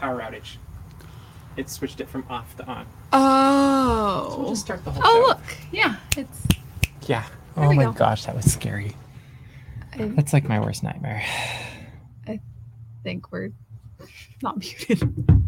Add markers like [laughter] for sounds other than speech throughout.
power outage. It switched it from off to on. Oh. So we'll Oh. just start the whole Oh show. look, yeah, it's. Yeah. There oh we my go. gosh, that was scary. I That's like my worst nightmare. I think we're not muted. [laughs]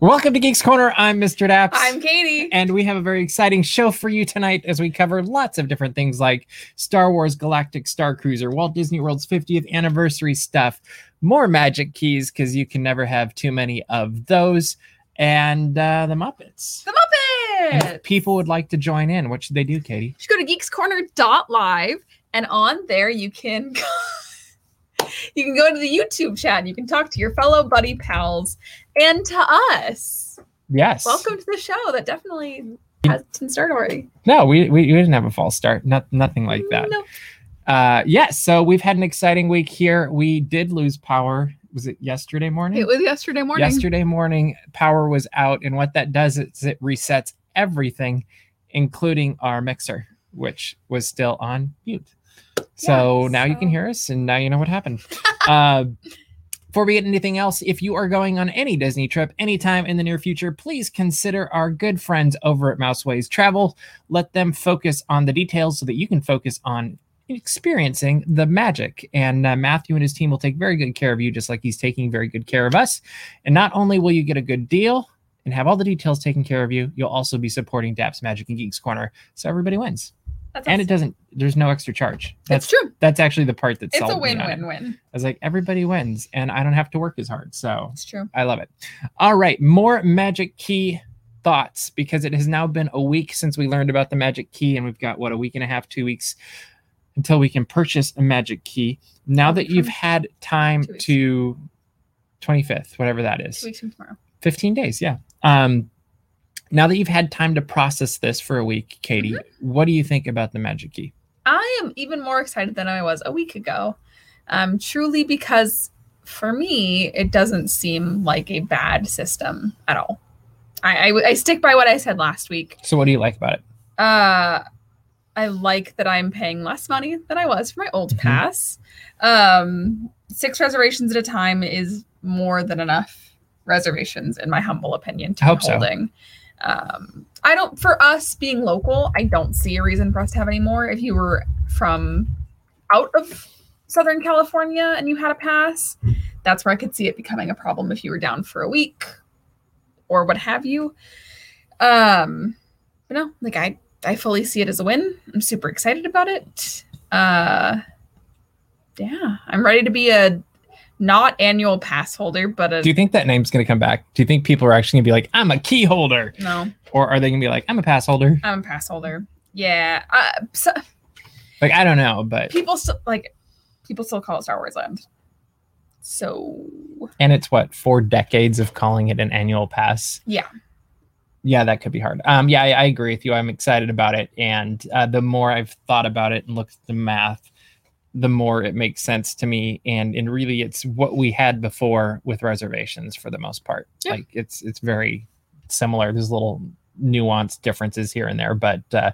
Welcome to Geeks Corner. I'm Mr. Daps. I'm Katie. and we have a very exciting show for you tonight as we cover lots of different things like Star Wars Galactic Star Cruiser, Walt Disney World's 50th anniversary stuff, more magic keys because you can never have too many of those, and uh, the Muppets. The And Muppets. if people would like to join in, what should they do, Katie? You should go to geekscorner.live and on there you can [laughs] you can go to the YouTube chat. You can talk to your fellow buddy pals and to us. Yes. Welcome to the show that definitely hasn't started already. No, we, we, we didn't have a false start. Not, nothing like that. No. Uh, yes. so we've had an exciting week here. We did lose power. Was it yesterday morning? It was yesterday morning. Yesterday morning, power was out, and what that does is it resets everything, including our mixer, which was still on mute. So Yeah, now you can hear us, and now you know what happened. uh, before we get anything else, if you are going on any Disney trip anytime in the near future, please consider our good friends over at Mouseways Travel. Let them focus on the details so that you can focus on experiencing the magic. And uh, Matthew and his team will take very good care of you, just like he's taking very good care of us. And not only will you get a good deal and have all the details taken care of you, you'll also be supporting DAP's Magic and Geeks Corner. So everybody wins. That's And it doesn't, there's no extra charge. That's It's true. that's actually the part that's It's a win-win-win. I was like, everybody wins, and I don't have to work as hard. So It's true. I love it. All right, more magic key thoughts because it has now been a week since we learned about the magic key, and we've got what a week and a half, two weeks until we can purchase a magic key. Now that you've had time to 25th, whatever that is, Two weeks from tomorrow. 15 days, yeah. Um, now that you've had time to process this for a week, Katie, Mm-hmm. what do you think about the magic key? I am even more excited than I was a week ago. Um, truly because for me, it doesn't seem like a bad system at all. I, I, I stick by what I said last week. So, what do you like about it? Uh, I like that I'm paying less money than I was for my old Mhm. pass. Um, six reservations at a time is more than enough reservations, in my humble opinion, to I be hope so. Um, I don't, for us being local, I don't see a reason for us to have any more. If you were from out of Southern California and you had a pass, that's where I could see it becoming a problem if you were down for a week or what have you. Um, but no, like I I fully see it as a win. I'm super excited about it. Uh yeah, I'm ready to be a not annual pass holder, but a Do you think that name's going to come back? Do you think people are actually going to be like, I'm a key holder? no, Or are they going to be like, I'm a pass holder? I'm a pass holder. Yeah. Uh, so, Like, I don't know, but, people still like people still call it Star Wars Land. So and it's what, four decades of calling it an annual pass? Yeah. Yeah, that could be hard. Um, yeah, I, I agree with you. I'm excited about it. And uh, the more I've thought about it and looked at the math, the more it makes sense to me. And and really, it's what we had before with reservations for the most part. Yeah. Like it's it's very similar. There's little nuanced differences here and there, but uh,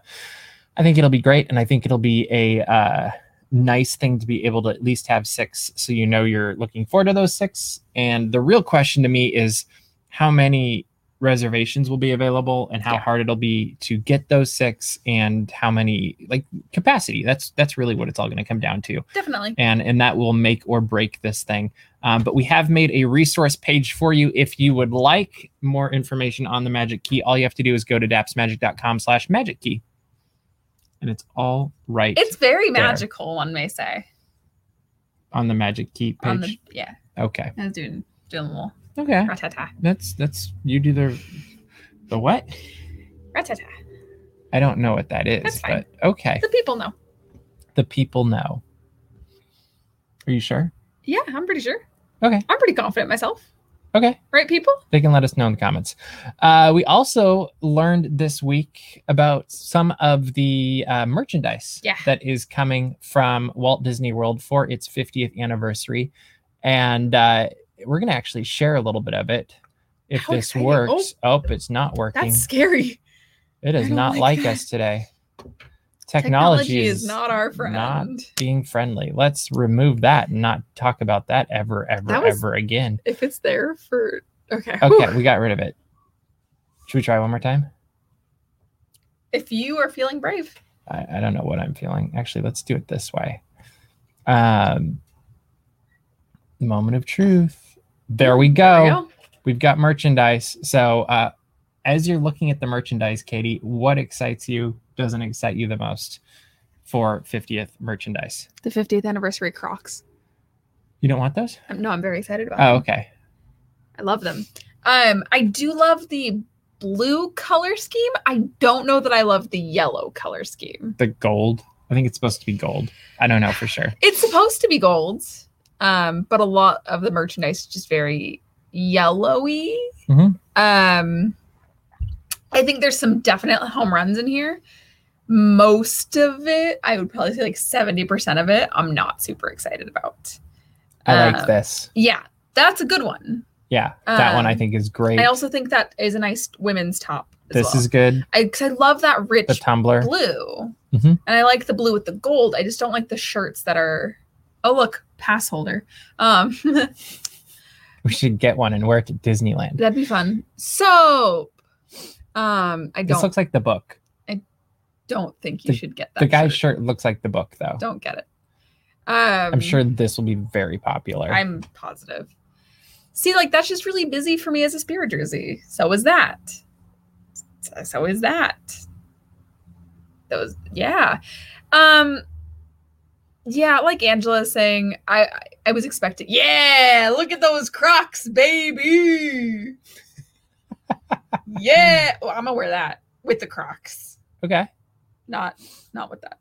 I think it'll be great, and I think it'll be a uh, nice thing to be able to at least have six, so you know you're looking forward to those six. And the real question to me is how many reservations will be available and how Yeah. hard it'll be to get those six and how many like capacity that's that's really what it's all going to come down to definitely. and and that will make or break this thing um, but we have made a resource page for you if you would like more information on the magic key all you have to do is go to dapsmagic.com slash magic key and it's all right It's very there. magical, one may say. on the magic key page On the yeah, okay I was doing doing a little okay ratata. that's that's you do the the what Ratata. i don't know what that is That's fine. but okay The people know. the people know are you sure Yeah, I'm pretty sure. Okay. I'm pretty confident myself. Okay. Right, people? They can let us know in the comments. Uh, we also learned this week about some of the uh, merchandise Yeah. that is coming from Walt Disney World for its 50th anniversary. And uh, we're going to actually share a little bit of it if How this exciting. works. Oh. it's not working. That's scary. it is don't like like us today. Technology, is not our friend. not being friendly. Let's remove that and not talk about that ever, ever, That was- ever again. If it's there for okay. Okay, Whew. we got rid of it. Should we try one more time? If you are feeling brave. I, I don't know what I'm feeling. Actually, let's do it this way. Um, moment of truth. There we go. There we go. We've got merchandise. So, uh, as you're looking at the merchandise, Katie, what excites you? Doesn't excite you the most for 50th merchandise? The 50th anniversary Crocs. You don't want those? Um, No, I'm very excited about Oh, them. okay. I love them. Um, I do love the blue color scheme. I don't know that I love the yellow color scheme. The gold. I think it's supposed to be gold. I don't know for sure. It's supposed to be gold, um, but a lot of the merchandise is just very yellowy. Mhm. Um, I think there's some definite home runs in here. Most of it, I would probably say like 70% of it, I'm not super excited about. I like Um, this. Yeah, that's a good one. Yeah, that one I um, think is great. I also think that is a nice women's top. As this well. is good. I, I love that rich The tumbler. blue. Mhm. And I like the blue with the gold. I just don't like the shirts that are oh look, pass holder. Um [laughs] We should get one and wear it to Disneyland. that'd be fun. Soap. Um I This don't looks like the book. I don't think you the- should get that. The guy's shirt. shirt looks like the book, though. Don't get it. Um I'm sure this will be very popular. I'm positive. See, like that's just really busy for me as a spirit jersey. So is that. So, so is that. Those, yeah. Um, yeah, like Angela is saying, I I, I was expecting. Yeah, look at those Crocs, baby. yeah, well, I'm gonna wear that with the Crocs, okay. not not with that.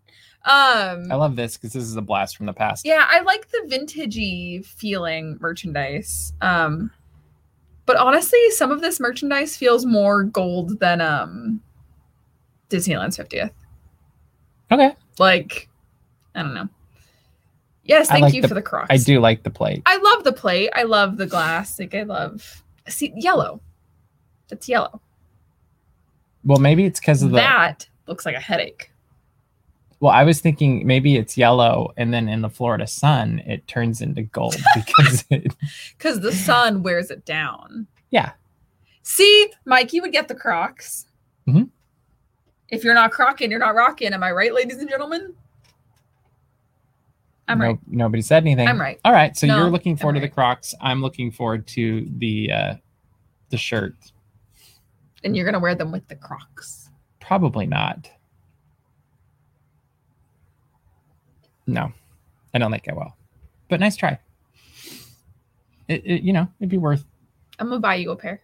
Um, I love this because this is a blast from the past. yeah, I like the vintagey feeling merchandise. Um but honestly, some of this merchandise feels more gold than um Disneyland's 50th. Okay. Like, I don't know. Yes, thank like you the- for the Crocs. I do like the plate. I love the plate. I love the glass. Like I love see yellow. That's yellow. Well, maybe it's because of the. That looks like a headache. Well, I was thinking maybe it's yellow, and then in the Florida sun, it turns into gold [laughs] because it. Because the sun wears it down. Yeah. See, Mike, you would get the Crocs. Mhm. If you're not crocking, you're not rocking. Am I right, ladies and gentlemen? I'm no, right. Nobody said anything. I'm right. All right. So No, you're looking I'm forward to the. Crocs. I'm looking forward to the uh the shirt. And you're gonna wear them with the Crocs. Probably not. No, I don't think I will. But nice try. It, it you know it'd be worth. I'm gonna buy you a pair.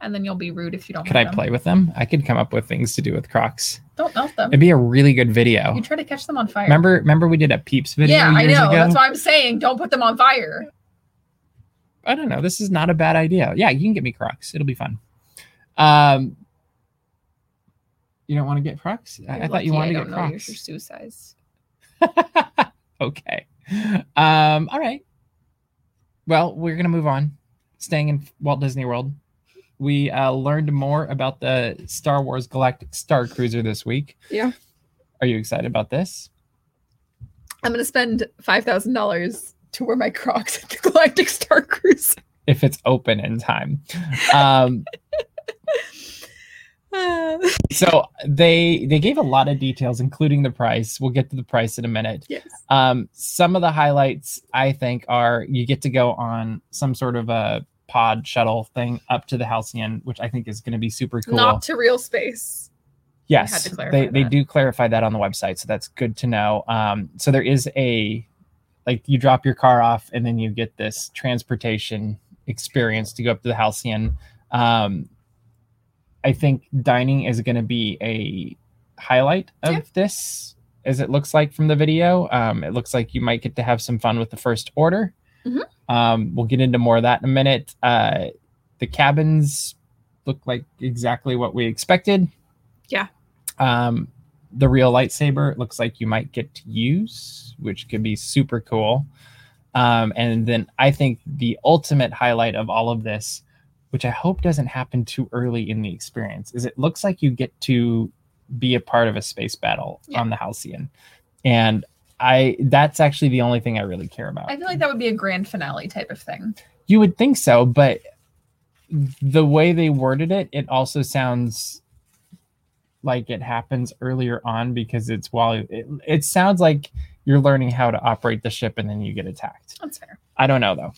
And then you'll be rude if you don't. Could I them. play with them? I could come up with things to do with Crocs. Don't melt them. It'd be a really good video. You try to catch them on fire. Remember, remember we did a Peeps video Yeah, I know. ago. That's why I'm saying don't put them on fire. I don't know. This is not a bad idea. Yeah, you can get me Crocs. It'll be fun. Um, you don't want to get Crocs? I, I thought you wanted to get know your Crocs. shoe [laughs] size. okay. Um, all right. Well, we're gonna move on. Staying in Walt Disney World, we uh, learned more about the Star Wars Galactic Star Cruiser this week. Yeah. Are you excited about this? I'm gonna spend five thousand dollars to wear my Crocs at the Galactic Star Cruiser. If it's open in time. Um, [laughs] so they they gave a lot of details, including the price. We'll get to the price in a minute. yes. Um, some of the highlights I think are you get to go on some sort of a pod shuttle thing up to the Halcyon, which I think is going to be super cool. Not to real space. yes, they they do clarify that on the website, so that's good to know. Um, so there is a like you drop your car off and then you get this transportation experience to go up to the Halcyon. Um, I think dining is going to be a highlight of Yeah. this, as it looks like from the video. Um, it looks like you might get to have some fun with the first order. Mhm. Um, we'll get into more of that in a minute. Uh, the cabins look like exactly what we expected. Yeah. Um, the real lightsaber looks like you might get to use, which could be super cool. Um, and then I think the ultimate highlight of all of this, which I hope doesn't happen too early in the experience, is it looks like you get to be a part of a space battle Yeah. on the Halcyon. And I that's actually the only thing I really care about. I feel like that would be a grand finale type of thing. You would think so, but the way they worded it, it also sounds like it happens earlier on because it's while it, it sounds like you're learning how to operate the ship and then you get attacked. That's fair. I don't know though.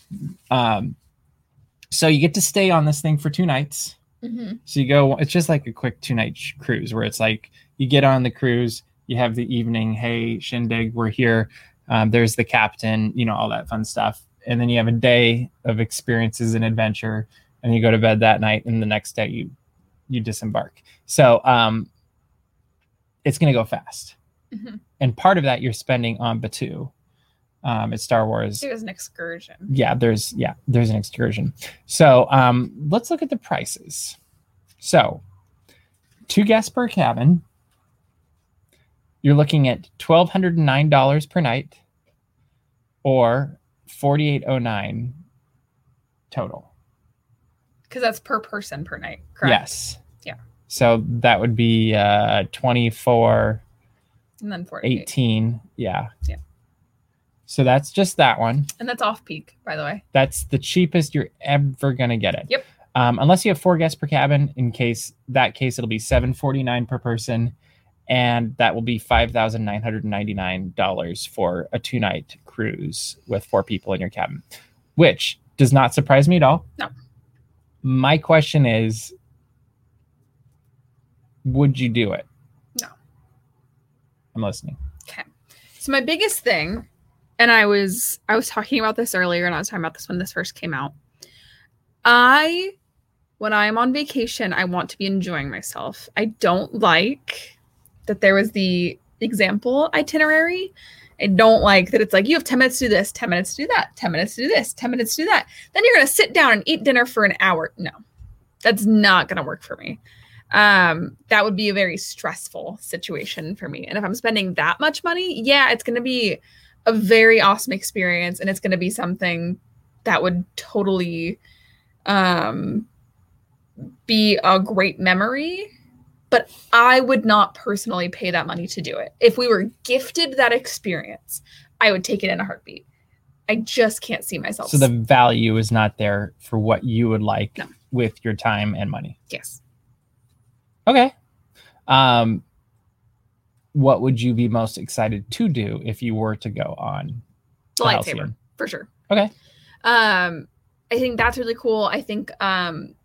Um, so you get to stay on this thing for two nights. Mm-hmm. So you go, it's just like a quick two night sh- cruise where it's like you get on the cruise, you have the evening, hey, shindig, we're here. Um, there's the captain, you know, all that fun stuff. And then you have a day of experiences and adventure, and you go to bed that night, and the next day you you disembark. So um, it's going to go fast. Mhm. And part of that you're spending on Batuu. Um, it's Star Wars It was an excursion. yeah there's yeah there's an excursion so um let's look at the prices so two guests per cabin you're looking at $1209 per night or 4809 total Because that's per person per night, correct? yes Yeah. so that would be uh 24 And then 48. 18 yeah Yeah. so that's just that one And that's off peak, by the way. That's the cheapest you're ever gonna get it. Yep. Um, unless you have four guests per cabin. In case that case, it'll be seven forty nine per person, and that will be five thousand nine hundred ninety nine dollars for a two night cruise with four people in your cabin, which does not surprise me at all. No. My question is, would you do it? No. I'm listening. Okay. So my biggest thing, and I was I was talking about this earlier, and I was talking about this when this first came out. I, when I'm on vacation, I want to be enjoying myself. I don't like that there was the example itinerary. I don't like that it's like you have 10 minutes to do this, 10 minutes to do that, 10 minutes to do this, 10 minutes to do that. Then you're gonna sit down and eat dinner for an hour. No, that's not gonna work for me um that would be a very stressful situation for me and if i'm spending that much money yeah it's going to be a very awesome experience and it's going to be something that would totally um be a great memory but i would not personally pay that money to do it if we were gifted that experience i would take it in a heartbeat i just can't see myself So the value is not there for what you would like No. with your time and money. yes Okay. Um, what would you be most excited to do if you were to go on the the lightsaber Halcyon? for sure. Okay. Um, I think that's really cool. I think um,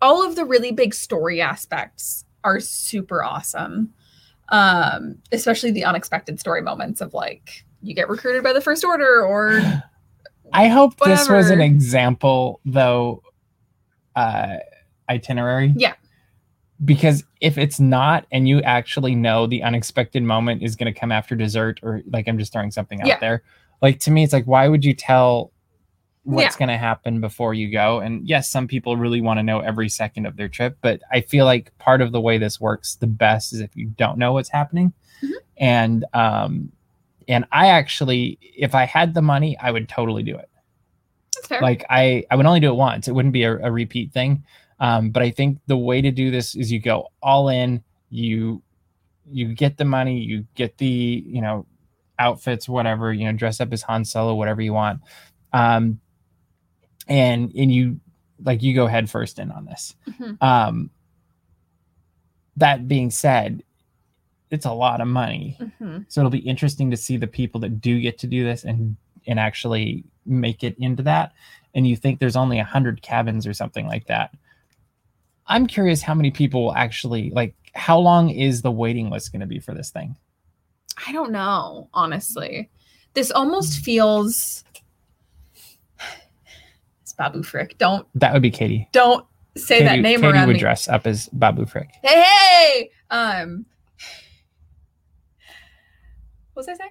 all of the really big story aspects are super awesome. Um, especially the unexpected story moments of like you get recruited by the First Order or [sighs] I hope this was an example, though, uh, itinerary. Yeah. Because if it's not, and you actually know the unexpected moment is going to come after dessert, or like I'm just throwing something out Yeah. there, like to me, it's like, why would you tell what's Yeah. going to happen before you go? And yes, some people really want to know every second of their trip, but I feel like part of the way this works the best is if you don't know what's happening. Mhm. And, um, and I actually, if I had the money, I would totally do it that's fair. like i i would only do it once it wouldn't be a, a repeat thing um but i think the way to do this is you go all in you you get the money you get the you know outfits whatever you know dress up as han solo whatever you want um and and you like you go head first in on this Mhm. um that being said it's a lot of money Mhm. so it'll be interesting to see the people that do get to do this and and actually make it into that. And you think there's only a hundred cabins or something like that. I'm curious how many people will actually like. How long is the waiting list going to be for this thing? I don't know, honestly. This almost feels Babu Frick. Don't That would be Katie. don't say that Katie, name Katie around would me. dress up as Babu Frick. Hey, hey! Um, what was I saying?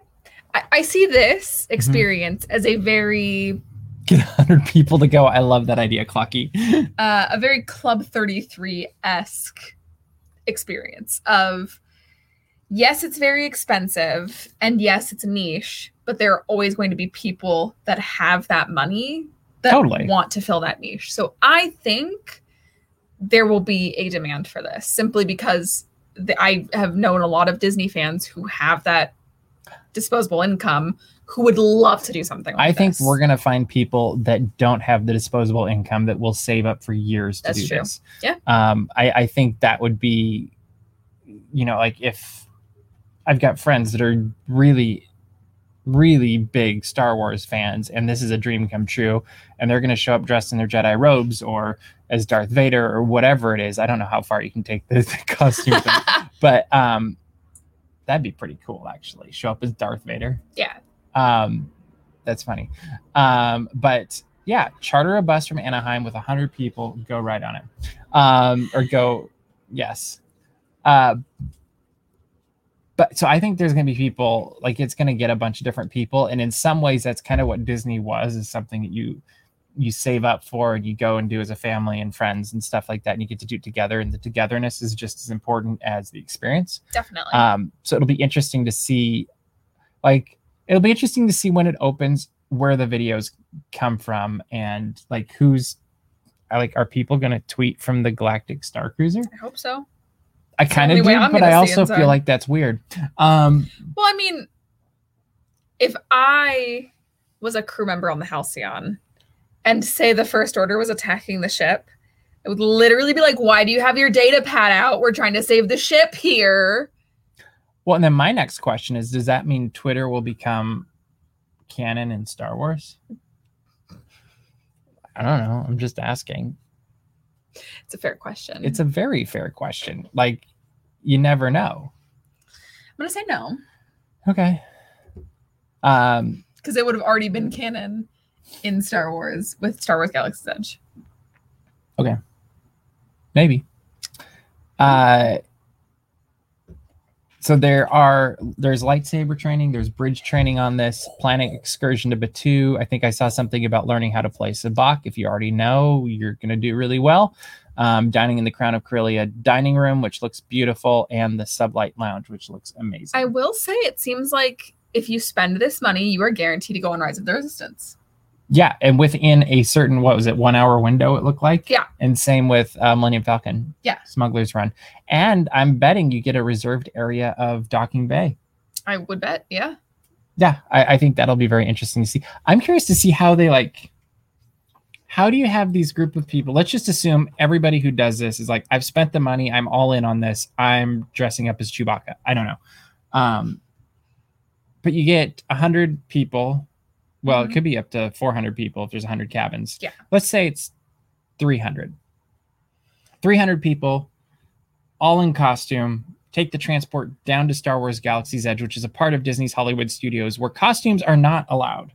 I, I see this Mm-hmm. experience as a very Get 100 people to go. I love that idea, Clocky. [laughs] uh, a very Club 33 esque experience of yes, it's very expensive, and yes, it's a niche, but there are always going to be people that have that money that Totally. want to fill that niche. So I think there will be a demand for this simply because the, I have known a lot of Disney fans who have that disposable income who would love to do something like I think this. we're gonna find people that don't have the disposable income that will save up for years to That's do true. this. Yeah. Um, I, I think that would be, you know, like if I've got friends that are really, really big Star Wars fans, and this is a dream come true, and they're gonna show up dressed in their Jedi robes or as Darth Vader or whatever it is. I don't know how far you can take the, the costume, thing, [laughs] but um, that'd be pretty cool actually. Show up as Darth Vader. yeah. Um, that's funny. Um, but yeah, charter a bus from Anaheim with 100 people, go right on it. Um, or go, yes. Uh, but so I think there's going to be people like it's going to get a bunch of different people. And in some ways, that's kind of what Disney was is something that you you save up for and you go and do as a family and friends and stuff like that and you get to do it together and the togetherness is just as important as the experience Definitely. um, so it'll be interesting to see, like, it'll be interesting to see when it opens where the videos come from and like who's, I like, are people going to tweet from the Galactic Star Cruiser? I hope so. I kind of do, I'm but I also feel like that's weird. Um, Well, I mean, if I was a crew member on the Halcyon and say the First Order was attacking the ship, it would literally be like, why do you have your data pad out? We're trying to save the ship here. well, and then my next question is, does that mean Twitter will become canon in Star Wars? I don't know. I'm just asking. It's a fair question. It's a very fair question. Like, you never know. I'm going to say no Okay. Um, because it would have already been canon in Star Wars with Star Wars Galaxy's Edge. Okay. Maybe. Uh, so there are there's lightsaber training, there's bridge training on this planning excursion to Batuu. I think I saw something about learning how to play sabacc. If you already know, you're going to do really well. Um, dining in the Crown of Corellia dining room, which looks beautiful, and the Sublight Lounge, which looks amazing. I will say it seems like if you spend this money, you are guaranteed to go on Rise of the Resistance. Yeah, and within a certain what was it one hour window, it looked like. Yeah. and same with uh, Millennium Falcon. Yeah. Smuggler's Run, and I'm betting you get a reserved area of Docking Bay. I would bet. Yeah. yeah I, I think that'll be very interesting to see i'm curious to see how they like how do you have these group of people let's just assume everybody who does this is like i've spent the money i'm all in on this i'm dressing up as chewbacca i don't know um but you get 100 people well it mm-hmm. could be up to 400 people if there's 100 cabins Yeah. let's say it's 300 300 people all in costume take the transport down to Star Wars Galaxy's Edge, which is a part of Disney's Hollywood Studios where costumes are not allowed.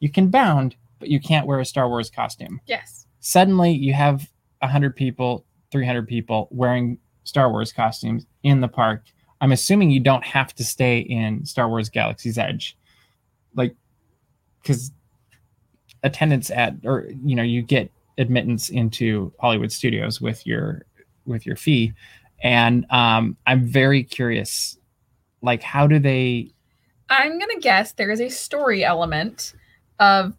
You can bound, but you can't wear a Star Wars costume. Yes. Suddenly, you have 100 people, 300 people wearing Star Wars costumes in the park. I'm assuming you don't have to stay in Star Wars Galaxy's Edge. Like, because attendance at, or, you know, you get admittance into Hollywood Studios with your with your fee and um, I'm very curious. Like, how do they? I'm gonna guess there is a story element of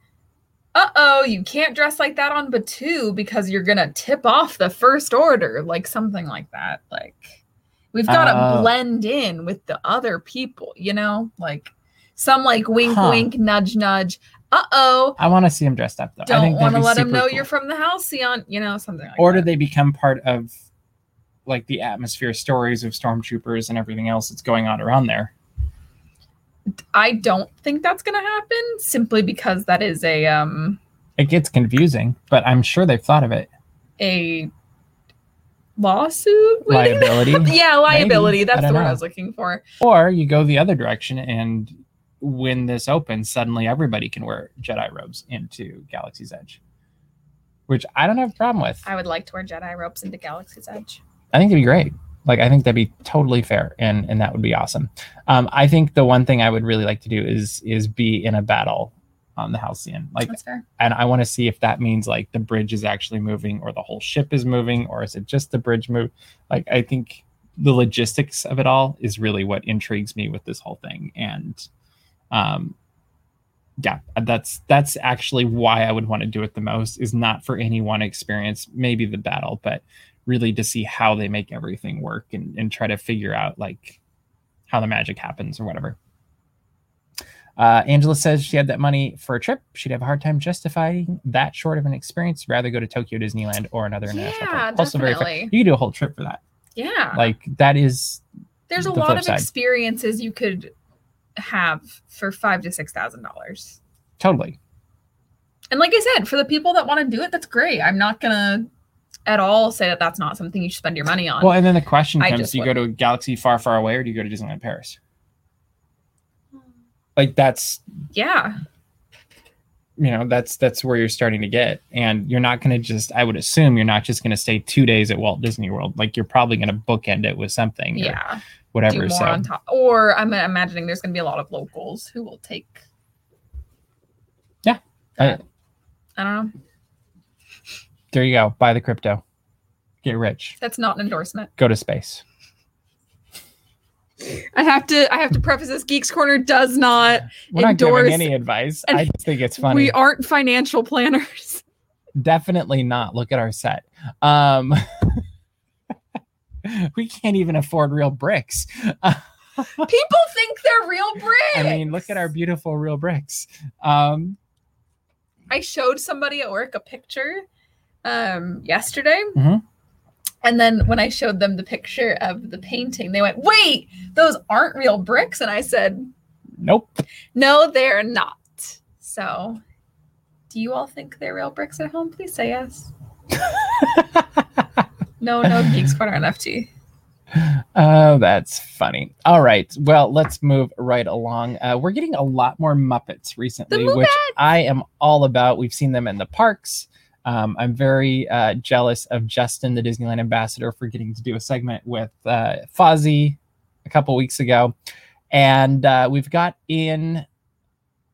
uh oh, you can't dress like that on Batuu because you're gonna tip off the first order, like something like that. Like we've got to Oh. blend in with the other people, you know, like some like wink, Huh. wink, nudge, nudge. Uh oh, I want to see them dressed up though. I don't want to let them super know cool. you're from the Halcyon, you know, something like Or that. do they become part of like the atmosphere stories of stormtroopers and everything else that's going on around there? I don't think that's gonna happen simply because that is a um It gets confusing, but I'm sure they've thought of it. a lawsuit. [laughs] Liability. yeah, liability. Maybe. That's the word know. I was looking for. or you go the other direction and when this opens, suddenly everybody can wear Jedi robes into Galaxy's Edge, which I don't have a problem with. I would like to wear Jedi robes into Galaxy's Edge. I think it'd be great. Like I think that'd be totally fair, and and that would be awesome. Um, I think the one thing I would really like to do is is be in a battle on the Halcyon. Like, and I want to see if that means like the bridge is actually moving or the whole ship is moving or is it just the bridge move? Like, I think the logistics of it all is really what intrigues me with this whole thing. And, um, yeah, that's that's actually why I would want to do it the most is not for any one experience, maybe the battle, but really to see how they make everything work and, and try to figure out like how the magic happens or whatever. Uh, Angela says she had that money for a trip. She'd have a hard time justifying that short of an experience. Rather go to Tokyo Disneyland or another international Yeah, park. Also very fair. definitely. You could do a whole trip for that. Yeah. Like that is There's a the lot of side. experiences you could have for five to six thousand dollars. totally. And like I said, for the people that want to do it, that's great. I'm not gonna at all say that that's not something you should spend your money on. Well, and then the question I comes: Do you go to a galaxy far, far away, or do you go to Disneyland Paris? Like that's yeah, you know that's that's where you're starting to get and you're not going to just i would assume you're not just going to stay two days at walt disney world like you're probably going to bookend it with something yeah. Do whatever more so on top, or I'm imagining there's gonna be a lot of locals who will take. Yeah, I- I don't know. there you go buy the crypto get rich That's not an endorsement. go to space I have to. I have to preface this. Geeks Corner does not. we're not Endorse- giving any advice i just think it's funny We aren't financial planners. definitely not look at our set um [laughs] [laughs] we can't even afford real bricks [laughs] People think they're real bricks. i mean look at our beautiful real bricks um I showed somebody at work a picture um yesterday. Mhm. And then when I showed them the picture of the painting, they went, "Wait, those aren't real bricks." And I said, nope "No, they're not." So, do you all think they're real bricks at home? Please say yes. [laughs] No, no Geeks Corner NFT. [laughs] Oh, that's funny. All right. Well, let's move right along. Uh, we're getting a lot more Muppets recently, which I am all about. We've seen them in the parks. Um, I'm very uh, jealous of Justin, the Disneyland ambassador, for getting to do a segment with uh, Fozzie a couple weeks ago. And uh, we've got in,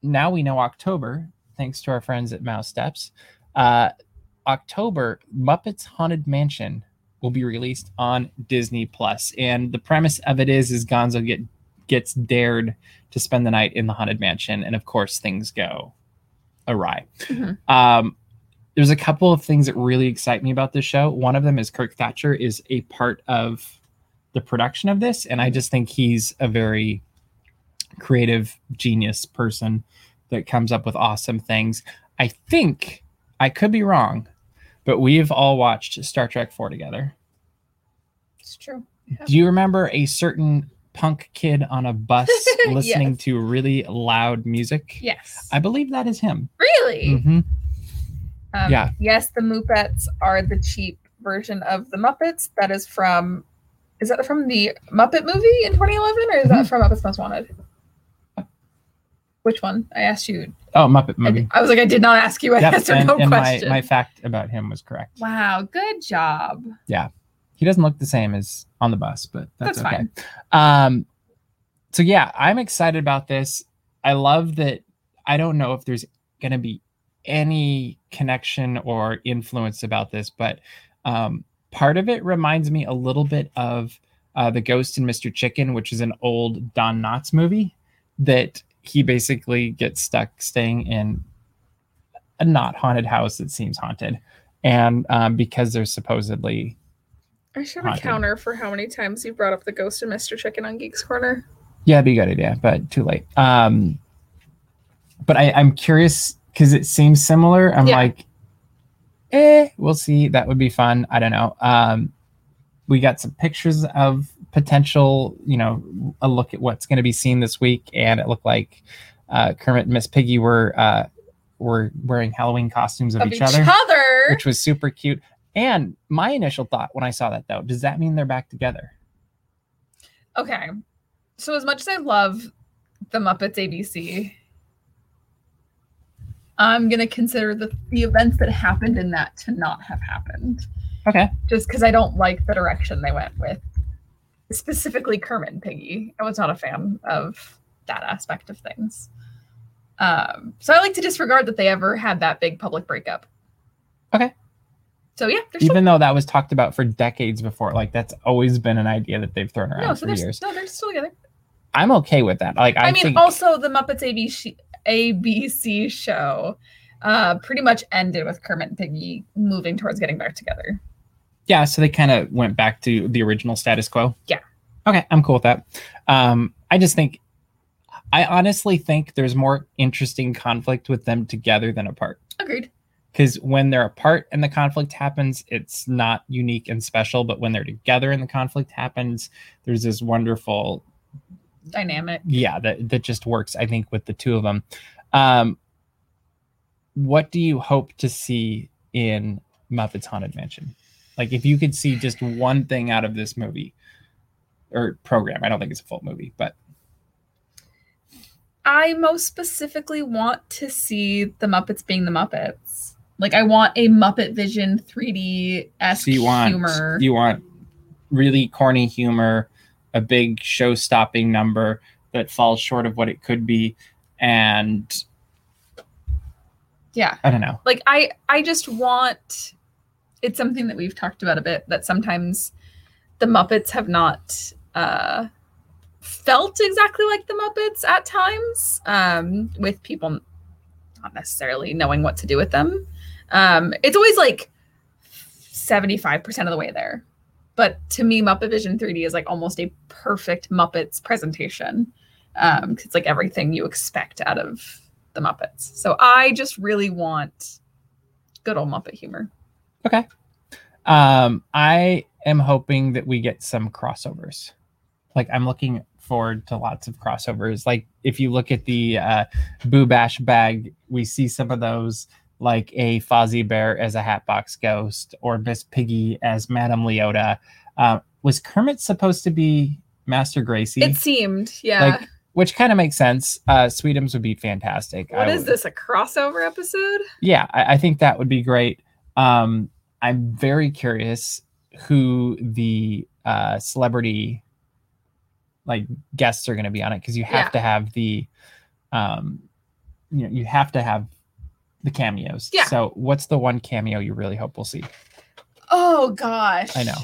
now we know October, thanks to our friends at Mouse Steps. Uh, October, Muppets Haunted Mansion will be released on Disney Plus. And the premise of it is is Gonzo get gets dared to spend the night in the haunted mansion, and of course things go awry. Mhm. Um, there's a couple of things that really excite me about this show. One of them is Kirk Thatcher is a part of the production of this, and I just think he's a very creative genius person that comes up with awesome things. I think I could be wrong, but we've all watched Star Trek 4 together. It's true. Do you remember a certain punk kid on a bus [laughs] listening Yes. to really loud music? Yes. I believe that is him. really? Mhm. Um, Yeah. Yes, the Muppets are the cheap version of the Muppets. That is from. Is that from the Muppet movie in 2011, or is Mm-hmm. that from Muppets Most Wanted? Which one? I asked you. Oh, Muppet I, movie. did- I was like, I did not ask you a Yep, yes or and, no and my, question. my fact about him was correct. wow, good job. Yeah, he doesn't look the same as on the bus, but that's, That's okay. fine. Um, so yeah, I'm excited about this. I love that. I don't know if there's going to be any connection or influence about this, but um, part of it reminds me a little bit of uh, the Ghost and Mr. Chicken, which is an old Don Knotts movie that he basically gets stuck staying in a not haunted house that seems haunted, and um, because there's supposedly I should have a counter for how many times you brought up the Ghost of Mr. Chicken on Geeks Corner. Yeah, it'd be a good idea, but too late. Um, but I, I'm curious because it seems similar. I'm Yeah. like, eh, we'll see. That would be fun. I don't know. Um, we got some pictures of potential, you know, a look at what's going to be seen this week, and it looked like uh, Kermit and Miss Piggy were uh, were wearing Halloween costumes of, Of each, other, other. which was super cute. And my initial thought when I saw that though, does that mean they're back together? Okay. So as much as I love the Muppets ABC, I'm gonna consider the the events that happened in that to not have happened. Okay. Just because I don't like the direction they went with. Specifically Kermit and Piggy. I was not a fan of that aspect of things. Um, so I like to disregard that they ever had that big public breakup. Okay. So yeah, they're still Even though that was talked about for decades before, like that's always been an idea that they've thrown around no, so for they're, years. no, they're still together. I'm okay with that. Like I, I, mean, think also the Muppets ABC ABC show uh, pretty much ended with Kermit and Piggy moving towards getting back together. Yeah, so they kind of went back to the original status quo. Yeah. Okay, I'm cool with that. Um, I just think, I honestly think there's more interesting conflict with them together than apart. Agreed. Because when they're apart and the conflict happens, it's not unique and special. But when they're together and the conflict happens, there's this wonderful Dynamic. yeah that that just works i think with the two of them um what do you hope to see in muppets haunted mansion like if you could see just one thing out of this movie or program i don't think it's a full movie but I most specifically want to see the Muppets being the Muppets. Like I want a Muppet Vision 3D esque so you want humor. you want really corny humor a big show stopping number that falls short of what it could be and yeah. i don't know like i i just want it's something that we've talked about a bit that sometimes the muppets have not uh felt exactly like the muppets at times um with people not necessarily knowing what to do with them. Um it's always like 75% of the way there. But to me muppet vision 3d is like almost a perfect muppets presentation um it's like everything you expect out of the muppets. So i just really want good old muppet humor Okay. Um, I am hoping that we get some crossovers. Like I'm looking forward to lots of crossovers. Like if you look at the uh, Boo Bash bag, we see some of those, like a Fozzie Bear as a Hatbox Ghost or Miss Piggy as Madame Leota. Uh, was Kermit supposed to be Master Gracey? it seemed yeah like, which kind of makes sense. Uh, Sweetums would be fantastic. What I is would- this a crossover episode yeah I, I think that would be great um i'm very curious who the uh celebrity like guests are going to be on it because you have Yeah. to have the um you know you have to have the cameos Yeah. so what's the one cameo you really hope we'll see oh gosh I know.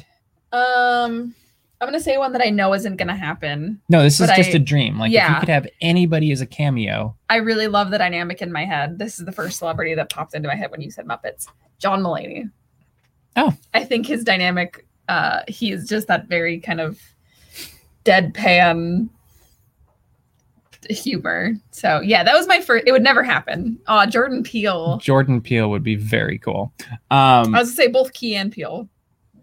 um i'm gonna say one that i know isn't gonna happen no this is just I- a dream. Like if you could have anybody as a cameo. I really love the dynamic in my head. This is the first celebrity that popped into my head when you said muppets. John mulaney. Oh. i think his dynamic uh he is just that very kind of deadpan humor. So yeah that was my first it would never happen. Uh jordan peele. Jordan peele would be very cool. Um i was gonna say both key and peele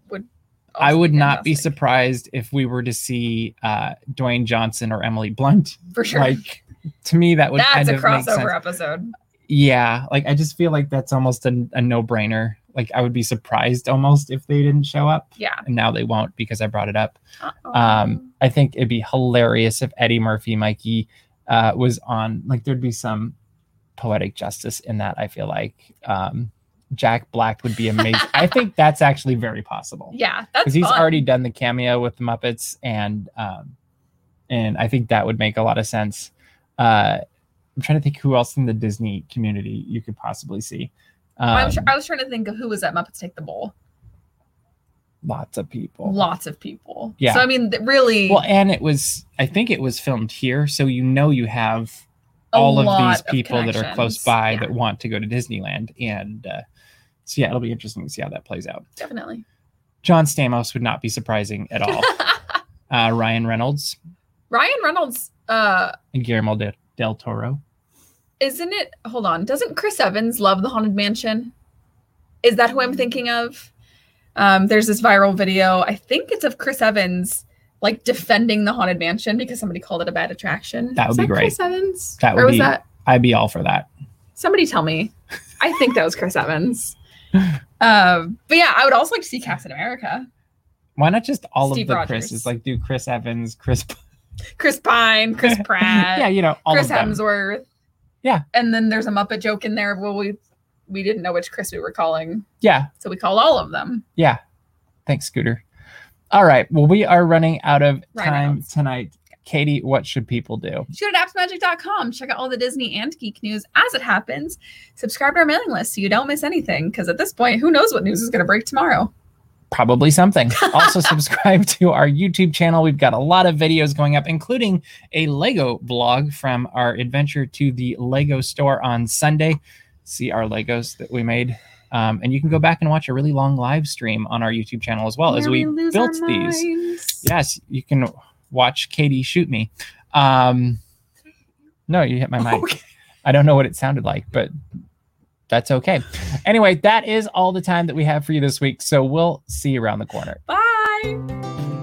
would I would not be surprised if we were to see uh, Dwayne Johnson or Emily Blunt. for sure Like to me, that would that's kind a of make sense. crossover episode Yeah, like I just feel like that's almost a, a no-brainer. Like I would be surprised almost if they didn't show up, yeah and now they won't because I brought it up. Uh-oh. Um, I think it'd be hilarious if Eddie Murphy, Mikey, uh, was on. Like there'd be some poetic justice in that. I feel like um, Jack Black would be amazing. I think that's actually very possible [laughs] yeah because he's fun. already done the cameo with the Muppets, and um, and I think that would make a lot of sense. Uh, I'm trying to think who else in the Disney community you could possibly see. Um, I'm tr- I was trying to think of who was at Muppets Take the Bowl. lots of people. Lots of people. Yeah. So I mean, really, Well, and it was I think it was filmed here, so you know you have all of these people that are close by Yeah, that want to go to Disneyland, and uh, so yeah, it'll be interesting to see how that plays out. definitely. John Stamos would not be surprising at all. [laughs] uh, Ryan Reynolds Ryan Reynolds, uh, and Guillermo de, del Toro. isn't it? Hold on. Doesn't Chris Evans love the Haunted Mansion? Is that who I'm thinking of? Um, there's this viral video. I think it's of Chris Evans like defending the Haunted Mansion because somebody called it a bad attraction. That would Is be great. Chris Evans? That or was be- that I'd be all for that. somebody tell me? I think that was Chris Evans. Um, but yeah, I would also like to see Captain America. Why not just all Steve of the Rogers. Chris's? Like do Chris Evans, Chris. [laughs] Chris Pine, Chris [laughs] Pratt, yeah, you know all Chris of them. Hemsworth. Yeah. And then there's a Muppet joke in there. Well, we we didn't know which Chris we were calling, Yeah, so we called all of them. yeah. Thanks, Scooter. All right. Well, we are running out of time tonight. Katie, what should people do? Shoot at appsmagic.com. Check out all the Disney and geek news as it happens. Subscribe to our mailing list so you don't miss anything. Because at this point, who knows what news is going to break tomorrow? Probably something. [laughs] also, subscribe to our YouTube channel. We've got a lot of videos going up, including a Lego vlog from our adventure to the Lego store on Sunday. See our Legos that we made. Um, and you can go back and watch a really long live stream on our YouTube channel as well as we, lose built these. Yes, you can watch Katie shoot me. Um, no, you hit my mic. Okay. I don't know what it sounded like, but that's okay. Anyway, that is all the time that we have for you this week. So we'll see you around the corner. Bye.